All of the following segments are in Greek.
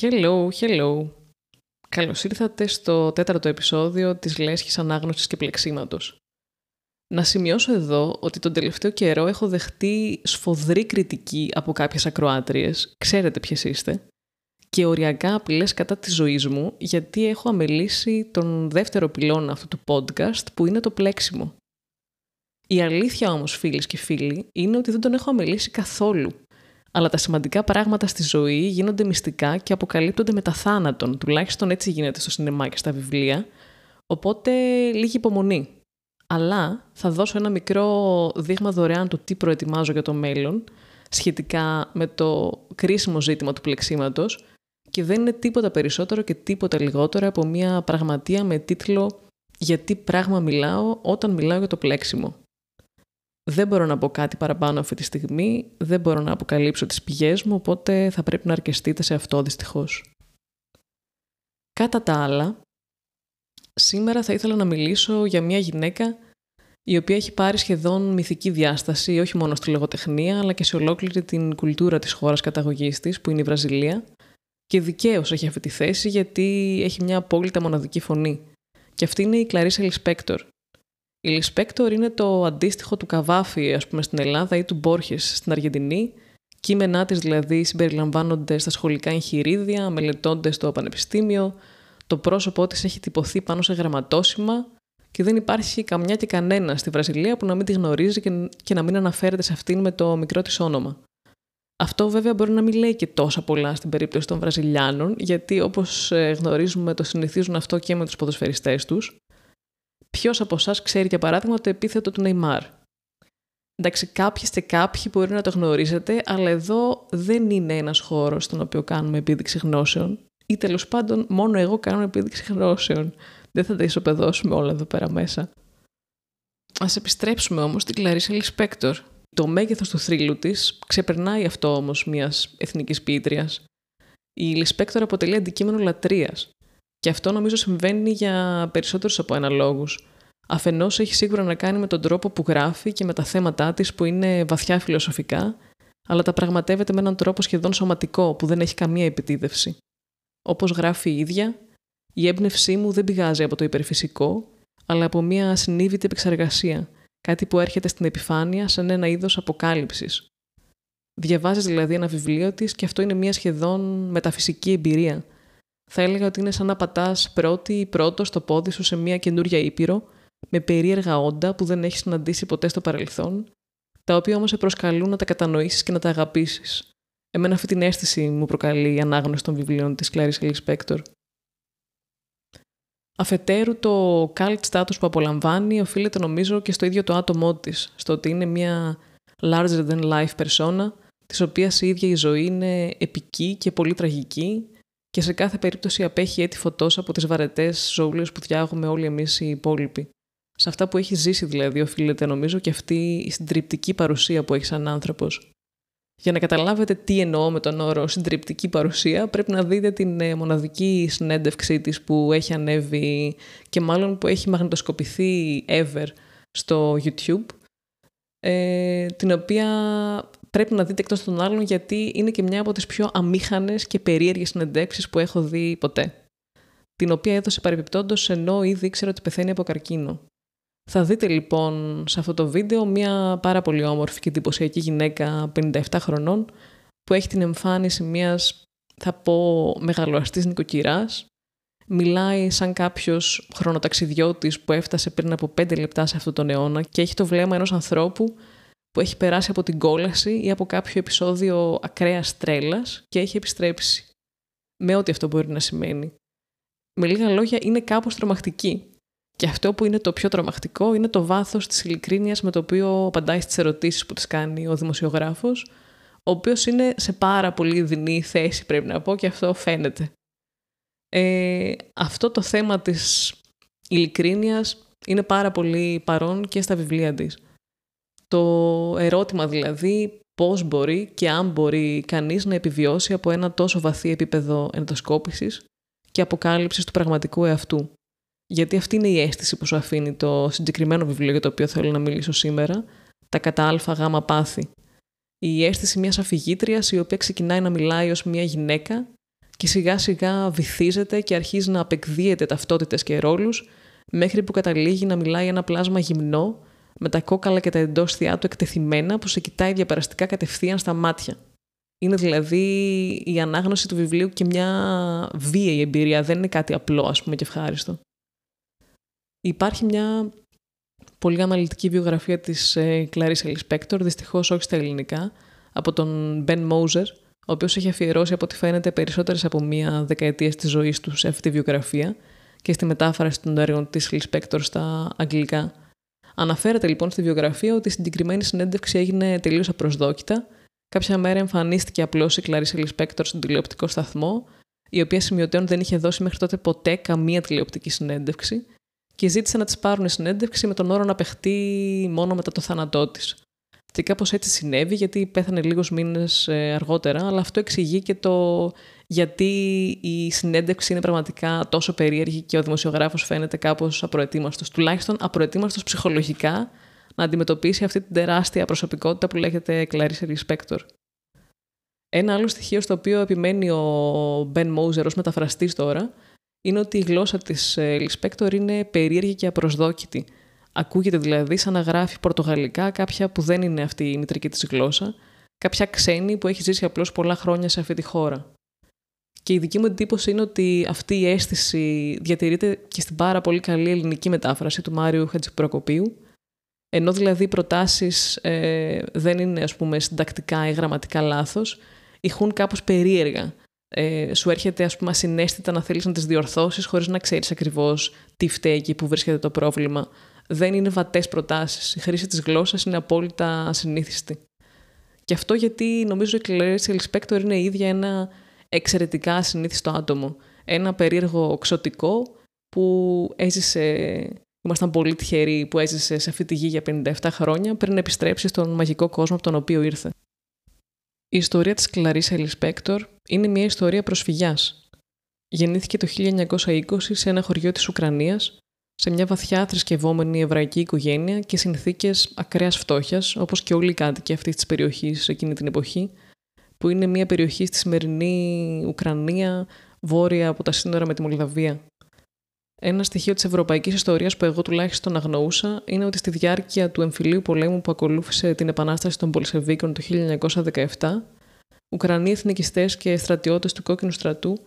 Hello, hello. Καλώς ήρθατε στο τέταρτο επεισόδιο της Λέσχης Ανάγνωσης και Πλεξίματος. Να σημειώσω εδώ ότι τον τελευταίο καιρό έχω δεχτεί σφοδρή κριτική από κάποιες ακροάτριες, ξέρετε ποιες είστε, και οριακά απειλές κατά της ζωής μου γιατί έχω αμελήσει τον δεύτερο πυλώνα αυτού του podcast που είναι το πλέξιμο. Η αλήθεια όμως φίλες και φίλοι είναι ότι δεν τον έχω αμελήσει καθόλου αλλά τα σημαντικά πράγματα στη ζωή γίνονται μυστικά και αποκαλύπτονται μετά θάνατον. Τουλάχιστον έτσι γίνεται στο σινεμά και στα βιβλία. Οπότε λίγη υπομονή. Αλλά θα δώσω ένα μικρό δείγμα δωρεάν του τι προετοιμάζω για το μέλλον σχετικά με το κρίσιμο ζήτημα του πλεξίματος και δεν είναι τίποτα περισσότερο και τίποτα λιγότερο από μια πραγματεία με τίτλο «Γιατί πράγμα μιλάω όταν μιλάω για το πλέξιμο». Δεν μπορώ να πω κάτι παραπάνω αυτή τη στιγμή, δεν μπορώ να αποκαλύψω τις πηγές μου, οπότε θα πρέπει να αρκεστείτε σε αυτό δυστυχώς. Κατά τα άλλα, σήμερα θα ήθελα να μιλήσω για μια γυναίκα η οποία έχει πάρει σχεδόν μυθική διάσταση, όχι μόνο στη λογοτεχνία, αλλά και σε ολόκληρη την κουλτούρα της χώρας καταγωγής της, που είναι η Βραζιλία, και δικαίως έχει αυτή τη θέση γιατί έχει μια απόλυτα μοναδική φωνή. Και αυτή είναι η Κλαρίσα Λισπέκτορ, η Λισπέκτορ είναι το αντίστοιχο του Καβάφη, ας πούμε, στην Ελλάδα ή του Μπόρχες στην Αργεντινή. Κείμενά της δηλαδή συμπεριλαμβάνονται στα σχολικά εγχειρίδια, μελετώνται στο πανεπιστήμιο. Το πρόσωπό της έχει τυπωθεί πάνω σε γραμματόσημα και δεν υπάρχει καμιά και κανένα στη Βραζιλία που να μην τη γνωρίζει και να μην αναφέρεται σε αυτήν με το μικρό της όνομα. Αυτό βέβαια μπορεί να μην λέει και τόσα πολλά στην περίπτωση των Βραζιλιάνων, γιατί όπως ε, γνωρίζουμε το συνηθίζουν αυτό και με τους ποδοσφαιριστές τους. Ποιος από εσάς ξέρει για παράδειγμα το επίθετο του Νεϊμάρ. Εντάξει, κάποιοι και κάποιοι μπορεί να το γνωρίζετε, αλλά εδώ δεν είναι ένας χώρος στον οποίο κάνουμε επίδειξη γνώσεων. Ή τέλος πάντων, μόνο εγώ κάνω επίδειξη γνώσεων. Δεν θα τα ισοπεδώσουμε όλα εδώ πέρα μέσα. Ας επιστρέψουμε όμως στην Κλαρίσα Λισπέκτορ. Το μέγεθος του θρύλου της ξεπερνάει αυτό όμως μιας εθνικής ποιήτριας. Η Λισπέκτορ αποτελεί αντικείμενο λατρείας. Και αυτό νομίζω συμβαίνει για περισσότερους από ένα λόγου. Αφενός έχει σίγουρα να κάνει με τον τρόπο που γράφει και με τα θέματα της που είναι βαθιά φιλοσοφικά, αλλά τα πραγματεύεται με έναν τρόπο σχεδόν σωματικό που δεν έχει καμία επιτίδευση. Όπως γράφει η ίδια, η έμπνευσή μου δεν πηγάζει από το υπερφυσικό, αλλά από μια συνείδητη επεξεργασία, κάτι που έρχεται στην επιφάνεια σαν ένα είδος αποκάλυψης. Διαβάζεις δηλαδή ένα βιβλίο της και αυτό είναι μια σχεδόν μεταφυσική εμπειρία, θα έλεγα ότι είναι σαν να πατάς πρώτη ή πρώτο στο πόδι σου σε μια καινούρια ήπειρο, με περίεργα όντα που δεν έχεις συναντήσει ποτέ στο παρελθόν, τα οποία όμως σε προσκαλούν να τα κατανοήσεις και να τα αγαπήσεις. Εμένα αυτή την αίσθηση μου προκαλεί η ανάγνωση των βιβλίων της Clarice Lispector. Αφετέρου, το cult status που απολαμβάνει οφείλεται νομίζω και στο ίδιο το άτομό της, στο ότι είναι μια larger than life persona, της οποίας η ίδια η ζωή είναι επική και πολύ τραγική και σε κάθε περίπτωση απέχει έτη φωτός από τις βαρετές ζωούλες που διάγουμε όλοι εμείς οι υπόλοιποι. Σε αυτά που έχει ζήσει δηλαδή οφείλεται νομίζω και αυτή η συντριπτική παρουσία που έχει σαν άνθρωπος. Για να καταλάβετε τι εννοώ με τον όρο συντριπτική παρουσία, πρέπει να δείτε την ε, μοναδική συνέντευξή της που έχει ανέβει και μάλλον που έχει μαγνητοσκοπηθεί ever στο YouTube, ε, την οποία πρέπει να δείτε εκτός των άλλων γιατί είναι και μια από τις πιο αμήχανες και περίεργες συνεντεύξεις που έχω δει ποτέ. Την οποία έδωσε παρεμπιπτόντως ενώ ήδη ήξερα ότι πεθαίνει από καρκίνο. Θα δείτε λοιπόν σε αυτό το βίντεο μια πάρα πολύ όμορφη και εντυπωσιακή γυναίκα 57 χρονών που έχει την εμφάνιση μιας θα πω μεγαλοαστής νοικοκυράς μιλάει σαν κάποιος χρονοταξιδιώτης που έφτασε πριν από 5 λεπτά σε αυτόν τον αιώνα και έχει το βλέμμα ενός ανθρώπου που έχει περάσει από την κόλαση ή από κάποιο επεισόδιο ακραίας τρέλας και έχει επιστρέψει. Με ό,τι αυτό μπορεί να σημαίνει. Με λίγα λόγια, είναι κάπως τρομακτική. Και αυτό που είναι το πιο τρομακτικό είναι το βάθος της ειλικρίνειας με το οποίο απαντάει στις ερωτήσεις που της κάνει ο δημοσιογράφος, ο οποίος είναι σε πάρα πολύ δεινή θέση πρέπει να πω και αυτό φαίνεται. Ε, αυτό το θέμα της ειλικρίνειας είναι πάρα πολύ παρόν και στα βιβλία της. Το ερώτημα δηλαδή πώς μπορεί και αν μπορεί κανείς να επιβιώσει από ένα τόσο βαθύ επίπεδο ενδοσκόπησης και αποκάλυψης του πραγματικού εαυτού. Γιατί αυτή είναι η αίσθηση που σου αφήνει το συγκεκριμένο βιβλίο για το οποίο θέλω να μιλήσω σήμερα, τα κατά αλφα γάμα πάθη. Η αίσθηση μιας αφηγήτριας η οποία ξεκινάει να μιλάει ως μια γυναίκα και σιγά σιγά βυθίζεται και αρχίζει να απεκδίεται ταυτότητες και ρόλους μέχρι που καταλήγει να μιλάει ένα πλάσμα γυμνό με τα κόκαλα και τα εντόστια του εκτεθειμένα που σε κοιτάει διαπεραστικά κατευθείαν στα μάτια. Είναι δηλαδή η ανάγνωση του βιβλίου και μια βίαιη εμπειρία, δεν είναι κάτι απλό ας πούμε και ευχάριστο. Υπάρχει μια πολύ αναλυτική βιογραφία της ε, Clarice Lispector, δυστυχώς όχι στα ελληνικά, από τον Ben Moser, ο οποίος έχει αφιερώσει από ό,τι φαίνεται περισσότερες από μία δεκαετία της ζωής του σε αυτή τη βιογραφία και στη μετάφραση των έργων της Lispector στα αγγλικά. Αναφέρεται λοιπόν στη βιογραφία ότι η συγκεκριμένη συνέντευξη έγινε τελείως απροσδόκητα. Κάποια μέρα εμφανίστηκε απλώς η Clarice Lispector στον τηλεοπτικό σταθμό, η οποία σημειωτέων δεν είχε δώσει μέχρι τότε ποτέ καμία τηλεοπτική συνέντευξη και ζήτησε να της πάρουν συνέντευξη με τον όρο να παιχτεί μόνο μετά το θάνατό της. Και κάπω έτσι συνέβη, γιατί πέθανε λίγους μήνες ε, αργότερα, αλλά αυτό εξηγεί και το γιατί η συνέντευξη είναι πραγματικά τόσο περίεργη και ο δημοσιογράφος φαίνεται κάπως απροετοίμαστος, τουλάχιστον απροετοίμαστος ψυχολογικά να αντιμετωπίσει αυτή την τεράστια προσωπικότητα που λέγεται Clarice Lispector. Ένα άλλο στοιχείο στο οποίο επιμένει ο Ben Moser ως μεταφραστής τώρα είναι ότι η γλώσσα της ε, Lispector είναι περίεργη και απροσδόκητη. Ακούγεται δηλαδή σαν να γράφει πορτογαλικά κάποια που δεν είναι αυτή η μητρική της γλώσσα, κάποια ξένη που έχει ζήσει απλώς πολλά χρόνια σε αυτή τη χώρα. Και η δική μου εντύπωση είναι ότι αυτή η αίσθηση διατηρείται και στην πάρα πολύ καλή ελληνική μετάφραση του Μάριου Χατζηπροκοπίου, ενώ δηλαδή οι προτάσεις ε, δεν είναι ας πούμε συντακτικά ή γραμματικά λάθος, ηχούν κάπως περίεργα. Ε, σου έρχεται ας πούμε ασυναίσθητα να θέλεις να τις διορθώσεις χωρίς να ξέρεις ακριβώς τι φταίει και που βρίσκεται το πρόβλημα. Δεν είναι βατές προτάσεις. Η χρήση της γλώσσας είναι απόλυτα ασυνήθιστη. Και αυτό γιατί νομίζω η Clarice Lispector είναι ίδια ένα εξαιρετικά ασυνήθιστο άτομο. Ένα περίεργο ξωτικό που έζησε, ήμασταν πολύ τυχεροί που έζησε σε αυτή τη γη για 57 χρόνια πριν επιστρέψει στον μαγικό κόσμο από τον οποίο ήρθε. Η ιστορία της Κλαρίσα Ελισπέκτορ είναι μια ιστορία προσφυγιάς. Γεννήθηκε το 1920 σε ένα χωριό της Ουκρανίας, σε μια βαθιά θρησκευόμενη εβραϊκή οικογένεια και συνθήκες ακραίας φτώχειας, όπως και όλοι οι κάτοικοι αυτής της περιοχής εκείνη την εποχή, που είναι μια περιοχή στη σημερινή Ουκρανία, βόρεια από τα σύνορα με τη Μολδαβία. Ένα στοιχείο της ευρωπαϊκής ιστορίας που εγώ τουλάχιστον αγνοούσα είναι ότι στη διάρκεια του εμφυλίου πολέμου που ακολούθησε την επανάσταση των Πολσεβίκων το 1917, Ουκρανοί εθνικιστές και στρατιώτες του Κόκκινου Στρατού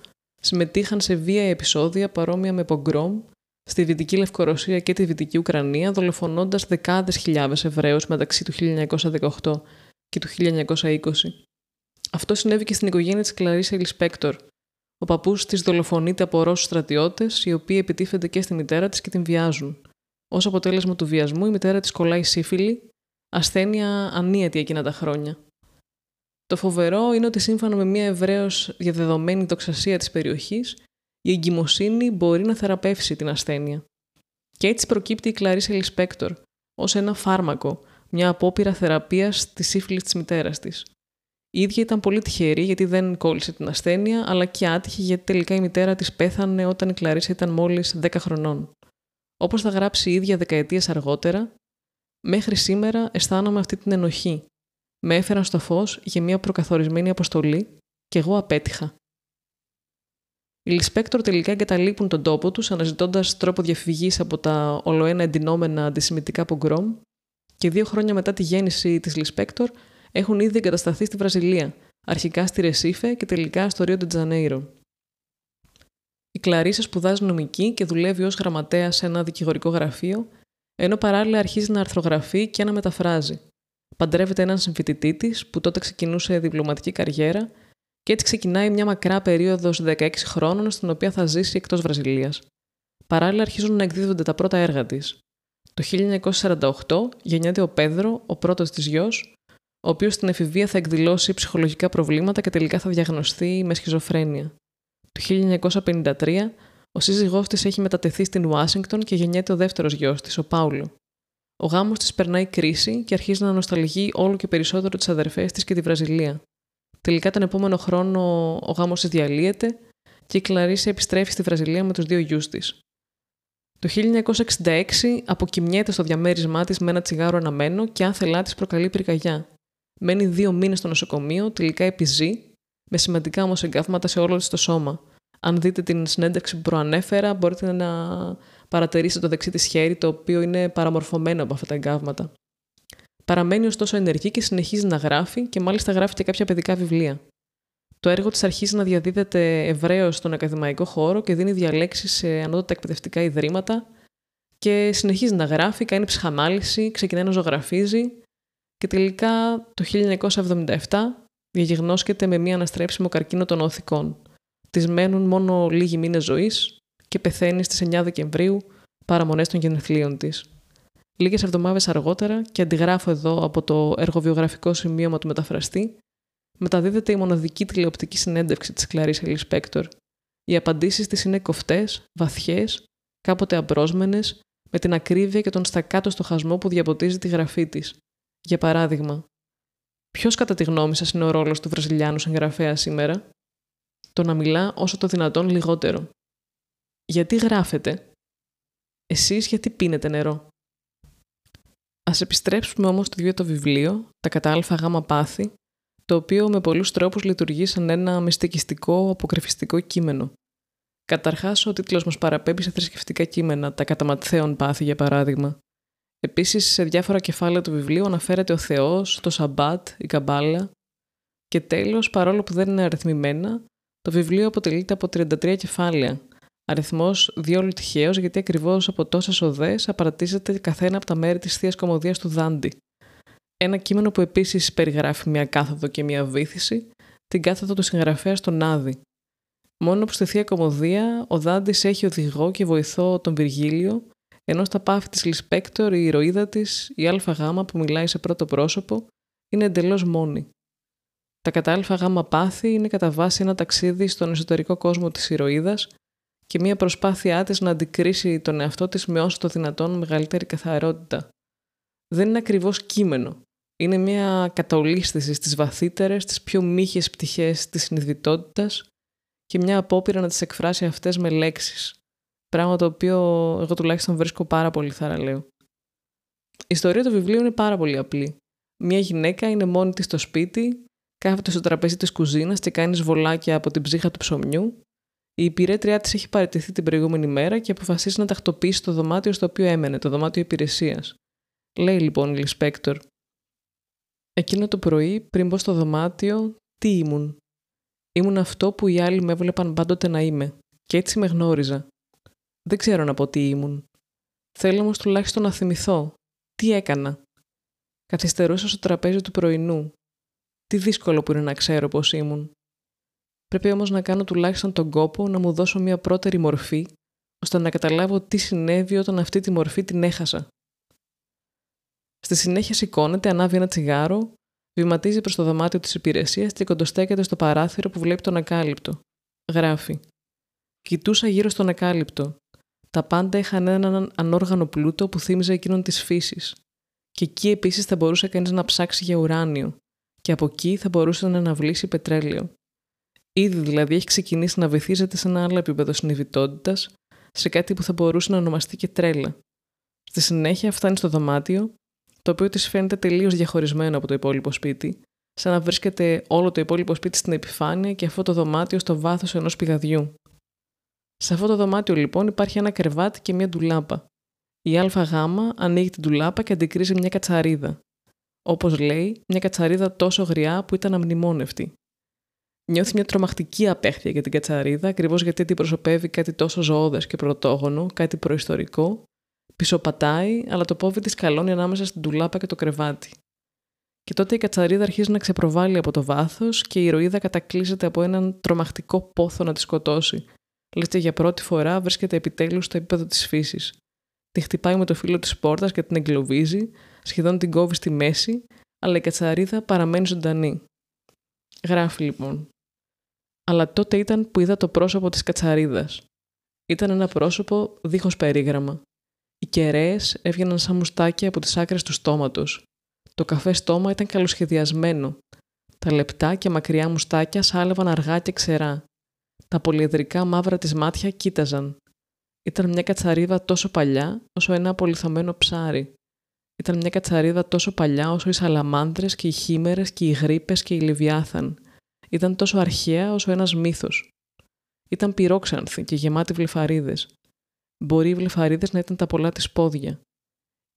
συμμετείχαν σε βία επεισόδια παρόμοια με πογκρόμ στη Δυτική Λευκορωσία και τη Δυτική Ουκρανία, δολοφονώντας δεκάδες χιλιάδες Εβραίους μεταξύ του 1918 και του 1920. Αυτό συνέβη και στην οικογένεια της Κλαρίσα Ελισπέκτορ. Ο παππούς της δολοφονείται από Ρώσους στρατιώτες, οι οποίοι επιτίθενται και στη μητέρα της και την βιάζουν. Ω αποτέλεσμα του βιασμού, η μητέρα της κολλάει σύφυλλη, ασθένεια ανίατη εκείνα τα χρόνια. Το φοβερό είναι ότι σύμφωνα με μια ευρέως διαδεδομένη τοξασία της περιοχής, η εγκυμοσύνη μπορεί να θεραπεύσει την ασθένεια. Και έτσι προκύπτει η Κλαρίσα Ελισπέκτορ ως ένα φάρμακο, μια απόπειρα θεραπείας τη σύφυλλη της μητέρας της. Η ίδια ήταν πολύ τυχερή γιατί δεν κόλλησε την ασθένεια, αλλά και άτυχη γιατί τελικά η μητέρα της πέθανε όταν η Κλαρίσα ήταν μόλις 10 χρονών. Όπως θα γράψει η ίδια δεκαετίες αργότερα, μέχρι σήμερα αισθάνομαι αυτή την ενοχή. Με έφεραν στο φως για μια προκαθορισμένη αποστολή και εγώ απέτυχα. Οι Λισπέκτορ τελικά εγκαταλείπουν τον τόπο τους αναζητώντας τρόπο διαφυγής από τα ολοένα εντεινόμενα αντισημιτικά πογκρόμ και δύο χρόνια μετά τη γέννηση της Λισπέκτορ έχουν ήδη εγκατασταθεί στη Βραζιλία, αρχικά στη Ρεσίφε και τελικά στο Ρίο ντε Τζανέιρο. Η Κλαρίσα σπουδάζει νομική και δουλεύει ως γραμματέας σε ένα δικηγορικό γραφείο, ενώ παράλληλα αρχίζει να αρθρογραφεί και να μεταφράζει. Παντρεύεται έναν συμφοιτητή της, που τότε ξεκινούσε διπλωματική καριέρα, και έτσι ξεκινάει μια μακρά περίοδος 16 χρόνων, στην οποία θα ζήσει εκτός Βραζιλίας. Παράλληλα αρχίζουν να εκδίδονται τα πρώτα έργα της. Το 1948 γεννιέται ο Πέδρο, ο πρώτος της γιος, ο οποίος στην εφηβεία θα εκδηλώσει ψυχολογικά προβλήματα και τελικά θα διαγνωστεί με σχιζοφρένεια. Το 1953, ο σύζυγός της έχει μετατεθεί στην Ουάσιγκτον και γεννιέται ο δεύτερος γιος της, ο Πάουλο. Ο γάμος της περνάει κρίση και αρχίζει να νοσταλγεί όλο και περισσότερο τις αδερφές της και τη Βραζιλία. Τελικά τον επόμενο χρόνο ο γάμος της διαλύεται και η Κλαρίσα επιστρέφει στη Βραζιλία με τους δύο γιους της. Το 1966 αποκοιμιέται στο διαμέρισμά της με ένα τσιγάρο αναμένο και άθελά της προκαλεί πυρκαγιά. Μένει δύο μήνες στο νοσοκομείο, τελικά επιζεί, με σημαντικά όμως εγκάβματα σε όλο το σώμα. Αν δείτε την συνέντευξη που προανέφερα, μπορείτε να παρατηρήσετε το δεξί της χέρι, το οποίο είναι παραμορφωμένο από αυτά τα εγκάβματα. Παραμένει ωστόσο ενεργή και συνεχίζει να γράφει και μάλιστα γράφει και κάποια παιδικά βιβλία. Το έργο της αρχίζει να διαδίδεται ευρέως στον ακαδημαϊκό χώρο και δίνει διαλέξεις σε ανώτατα εκπαιδευτικά ιδρύματα και συνεχίζει να γράφει, κάνει ψυχανάλυση, ξεκινάει να ζωγραφίζει και τελικά το 1977 διαγιγνώσκεται με μη αναστρέψιμο καρκίνο των ωοθηκών. Της μένουν μόνο λίγοι μήνες ζωής και πεθαίνει στις 9 Δεκεμβρίου παραμονές των γενεθλίων της. Λίγες εβδομάδες αργότερα, και αντιγράφω εδώ από το εργοβιογραφικό σημείωμα του μεταφραστή, μεταδίδεται η μοναδική τηλεοπτική συνέντευξη της Κλαρίσα Λισπέκτορ. Οι απαντήσεις της είναι κοφτές, βαθιές, κάποτε απρόσμενες, με την ακρίβεια και τον στακάτο στοχασμό που διαποτίζει τη γραφή της. Για παράδειγμα, Ποιος κατά τη γνώμη σας είναι ο ρόλος του Βραζιλιάνου συγγραφέα σήμερα, Το να μιλά όσο το δυνατόν λιγότερο. Γιατί γράφετε, Εσείς γιατί πίνετε νερό; Ας επιστρέψουμε όμως στο ίδιο το βιβλίο, τα κατά ΑΓ πάθη, το οποίο με πολλούς τρόπους λειτουργεί σαν ένα μυστικιστικό, αποκρυφιστικό κείμενο. Καταρχάς, ο τίτλος μας παραπέμπει σε θρησκευτικά κείμενα, τα κατά πάθη για παράδειγμα. Επίσης, σε διάφορα κεφάλαια του βιβλίου αναφέρεται ο Θεός, το Σαμπάτ, η Καμπάλα. Και τέλος, παρόλο που δεν είναι αριθμημένα, το βιβλίο αποτελείται από 33 κεφάλαια. Αριθμός διόλου τυχαίος γιατί ακριβώς από τόσες οδές απαρατίζεται καθένα από τα μέρη της Θείας Κομμωδίας του Δάντη. Ένα κείμενο που επίσης περιγράφει μια κάθοδο και μια βήθηση, την κάθοδο του συγγραφέα στον Άδη. Μόνος που στη Θεία Κωμωδία ο Δάντης έχει οδηγό και βοηθό τον Βυργίλιο ενώ στα πάθη της Λισπέκτορ η ηρωίδα της, η ΑΓ που μιλάει σε πρώτο πρόσωπο, είναι εντελώς μόνη. Τα κατά ΑΓ πάθη είναι κατά βάση ένα ταξίδι στον εσωτερικό κόσμο της ηρωίδας και μια προσπάθειά της να αντικρίσει τον εαυτό της με όσο το δυνατόν μεγαλύτερη καθαρότητα. Δεν είναι ακριβώς κείμενο. Είναι μια καταολίσθηση στις βαθύτερες, στις πιο μύχες πτυχές της συνειδητότητας και μια απόπειρα να τις εκφράσει αυτές με λέξεις, Πράγμα το οποίο εγώ τουλάχιστον βρίσκω πάρα πολύ θαραλέο. Η ιστορία του βιβλίου είναι πάρα πολύ απλή. Μια γυναίκα είναι μόνη της στο σπίτι, κάθεται στο τραπέζι της κουζίνας και κάνει σβολάκια από την ψύχα του ψωμιού. Η υπηρέτριά της έχει παραιτηθεί την προηγούμενη μέρα και αποφασίζει να τακτοποιήσει το δωμάτιο στο οποίο έμενε, το δωμάτιο υπηρεσίας. Λέει λοιπόν η Λισπέκτορ. Εκείνο το πρωί, πριν μπω στο δωμάτιο, τι ήμουν. Ήμουν αυτό που οι άλλοι με έβλεπαν πάντοτε να είμαι, και έτσι με γνώριζα. Δεν ξέρω να πω τι ήμουν. Θέλω όμως τουλάχιστον να θυμηθώ. Τι έκανα. Καθυστερούσα στο τραπέζι του πρωινού. Τι δύσκολο που είναι να ξέρω πώς ήμουν. Πρέπει όμως να κάνω τουλάχιστον τον κόπο να μου δώσω μια πρώτερη μορφή, ώστε να καταλάβω τι συνέβη όταν αυτή τη μορφή την έχασα. Στη συνέχεια σηκώνεται, ανάβει ένα τσιγάρο, βηματίζει προς το δωμάτιο της υπηρεσίας και κοντοστέκεται στο παράθυρο που βλέπει τον ακάλυπτο. Γράφει. Κοιτούσα γύρω στον ακάλυπτο. Τα πάντα είχαν έναν ανόργανο πλούτο που θύμιζε εκείνον της φύσης. Και εκεί επίσης θα μπορούσε κανείς να ψάξει για ουράνιο, και από εκεί θα μπορούσε να αναβλήσει πετρέλαιο. Ήδη δηλαδή έχει ξεκινήσει να βυθίζεται σε ένα άλλο επίπεδο συνειδητότητας, σε κάτι που θα μπορούσε να ονομαστεί και τρέλα. Στη συνέχεια φτάνει στο δωμάτιο, το οποίο της φαίνεται τελείως διαχωρισμένο από το υπόλοιπο σπίτι, σαν να βρίσκεται όλο το υπόλοιπο σπίτι στην επιφάνεια και αυτό το δωμάτιο στο βάθος ενός πηγαδιού. Σε αυτό το δωμάτιο λοιπόν υπάρχει ένα κρεβάτι και μια ντουλάπα. Η ΑΓ ανοίγει την ντουλάπα και αντικρίζει μια κατσαρίδα. Όπως λέει, μια κατσαρίδα τόσο γριά που ήταν αμνημόνευτη. Νιώθει μια τρομακτική απέχθεια για την κατσαρίδα, ακριβώς γιατί αντιπροσωπεύει κάτι τόσο ζωώδες και πρωτόγονο, κάτι προϊστορικό. Πισωπατάει, αλλά το πόβι της καλώνει ανάμεσα στην τουλάπα και το κρεβάτι. Και τότε η κατσαρίδα αρχίζει να ξεπροβάλλει από το βάθος και η ηρωίδα κατακλείζεται από έναν τρομακτικό πόθο να τη σκοτώσει, λε και για πρώτη φορά βρίσκεται επιτέλους στο επίπεδο της φύσης. Τη χτυπάει με το φύλλο της πόρτας και την εγκλωβίζει, σχεδόν την κόβει στη μέση, αλλά η κατσαρίδα παραμένει ζωντανή. Γράφει λοιπόν. Αλλά τότε ήταν που είδα το πρόσωπο της κατσαρίδας. Ήταν ένα πρόσωπο δίχως περίγραμμα. Οι κεραίες έβγαιναν σαν μουστάκια από τις άκρες του στόματος. Το καφέ στόμα ήταν καλοσχεδιασμένο. Τα λεπτά και μακριά μουστάκια σάλευαν αργά και ξερά. Τα πολυεδρικά μαύρα της μάτια κοίταζαν. Ήταν μια κατσαρίδα τόσο παλιά όσο ένα απολυθωμένο ψάρι. Ήταν μια κατσαρίδα τόσο παλιά όσο οι σαλαμάνδρες και οι χήμερες και οι γρήπες και οι λιβιάθαν. ήταν τόσο αρχαία όσο ένας μύθος. Ήταν πυρόξανθη και γεμάτη βλεφαρίδες. Μπορεί οι βλεφαρίδες να ήταν τα πολλά της πόδια.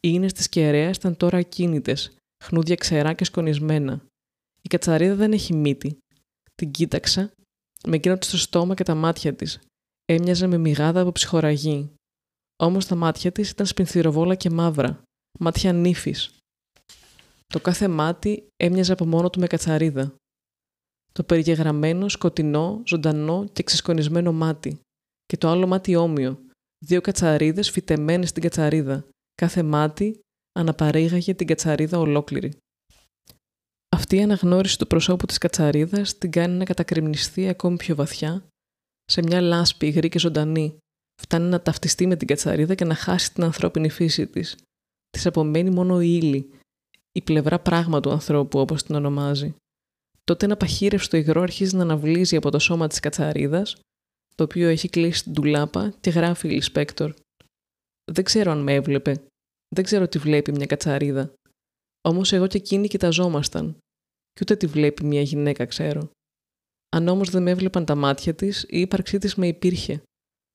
Οι ίνες της κεραίας ήταν τώρα ακίνητες, χνούδια ξερά και σκονισμένα. Η κατσαρίδα δεν έχει μύτη. Την κοίταξα, με εκείνο στο στόμα και τα μάτια της. Έμοιαζε με μηγάδα από ψυχοραγή. Όμως τα μάτια της ήταν σπινθυροβόλα και μαύρα, μάτια νύφης. Το κάθε μάτι έμοιαζε από μόνο του με κατσαρίδα. Το περιγεγραμμένο, σκοτεινό, ζωντανό και ξεσκονισμένο μάτι. Και το άλλο μάτι όμοιο. Δύο κατσαρίδες φυτεμένες στην κατσαρίδα. Κάθε μάτι αναπαρήγαγε την κατσαρίδα ολόκληρη. Αυτή η αναγνώριση του προσώπου της κατσαρίδας την κάνει να κατακρημνιστεί ακόμη πιο βαθιά, σε μια λάσπη υγρή και ζωντανή. Φτάνει να ταυτιστεί με την κατσαρίδα και να χάσει την ανθρώπινη φύση της. Της απομένει μόνο η ύλη, η πλευρά πράγμα του ανθρώπου όπως την ονομάζει. Τότε ένα παχύρευστο υγρό αρχίζει να αναβλύζει από το σώμα της κατσαρίδας, το οποίο έχει κλείσει την ντουλάπα και γράφει η Λισπέκτορ. Δεν ξέρω αν με έβλεπε. Δεν ξέρω τι βλέπει μια κατσαρίδα. Όμως εγώ και εκείνη κοιταζόμασταν. Και ούτε τη βλέπει μια γυναίκα, ξέρω. Αν όμως δεν με έβλεπαν τα μάτια της, η ύπαρξή της με υπήρχε.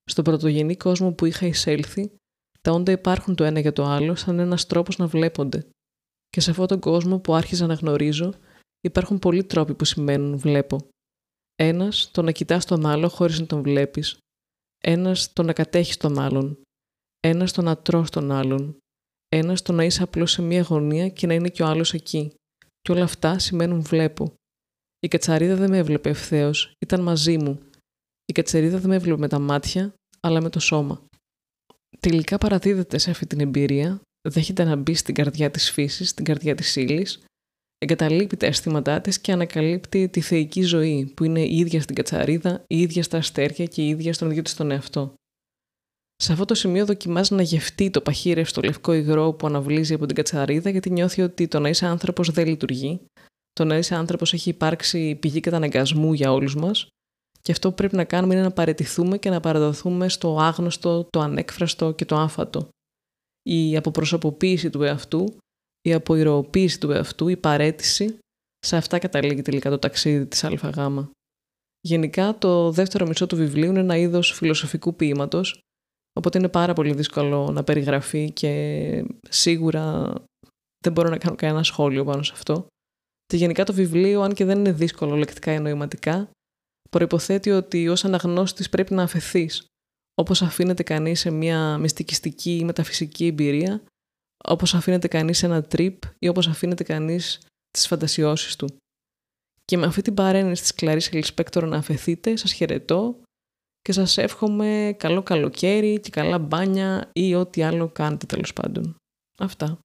Στον πρωτογενή κόσμο που είχα εισέλθει, τα όντα υπάρχουν το ένα για το άλλο σαν ένας τρόπος να βλέπονται. Και σε αυτόν τον κόσμο που άρχιζα να γνωρίζω, υπάρχουν πολλοί τρόποι που σημαίνουν βλέπω. Ένας, το να κοιτάς τον άλλο χωρίς να τον βλέπεις. Ένας, το να κατέχεις τον άλλον. Ένας, το να τρως τον άλλον. Ένας, το να είσαι απλώς σε μία γωνία και να είναι και ο άλλος εκεί. Και όλα αυτά σημαίνουν βλέπω. Η κατσαρίδα δεν με έβλεπε ευθέως, ήταν μαζί μου. Η κατσαρίδα δεν με έβλεπε με τα μάτια, αλλά με το σώμα. Τελικά παραδίδεται σε αυτή την εμπειρία, δέχεται να μπει στην καρδιά της φύσης, στην καρδιά της ύλης, εγκαταλείπει τα αισθήματά της και ανακαλύπτει τη θεϊκή ζωή που είναι η ίδια στην κατσαρίδα, η ίδια στα αστέρια και η ίδια στον ίδιο της τον εαυτό. Σε αυτό το σημείο δοκιμάζει να γευτεί το παχύρευστο λευκό υγρό που αναβλύζει από την κατσαρίδα γιατί νιώθει ότι το να είσαι άνθρωπος δεν λειτουργεί. Το να είσαι άνθρωπος έχει υπάρξει πηγή καταναγκασμού για όλους μας. Και αυτό που πρέπει να κάνουμε είναι να παρετηθούμε και να παραδοθούμε στο άγνωστο, το ανέκφραστο και το άφατο. Η αποπροσωποποίηση του εαυτού, η αποϊροοποίηση του εαυτού, η παρέτηση, σε αυτά καταλήγει τελικά το ταξίδι της ΑΓ. Γενικά, το δεύτερο μισό του βιβλίου είναι ένα είδος φιλοσοφικού ποίηματος, Οπότε είναι πάρα πολύ δύσκολο να περιγραφεί και σίγουρα δεν μπορώ να κάνω κανένα σχόλιο πάνω σε αυτό. Και γενικά το βιβλίο, αν και δεν είναι δύσκολο λεκτικά ή νοηματικά, προϋποθέτει ότι ως αναγνώστης πρέπει να αφαιθείς, όπως αφήνεται κανείς σε μια μυστικιστική ή μεταφυσική εμπειρία, όπως αφήνεται κανείς σε ένα τρίπ ή όπως αφήνεται κανείς τις φαντασιώσεις του. Και με αυτή την παρένεση της Κλαρίς Ελισπέκτορα να αφαιθείτε, σας χαιρετώ και σας εύχομαι καλό καλοκαίρι και καλά μπάνια ή ό,τι άλλο κάνετε τέλος πάντων. Αυτά.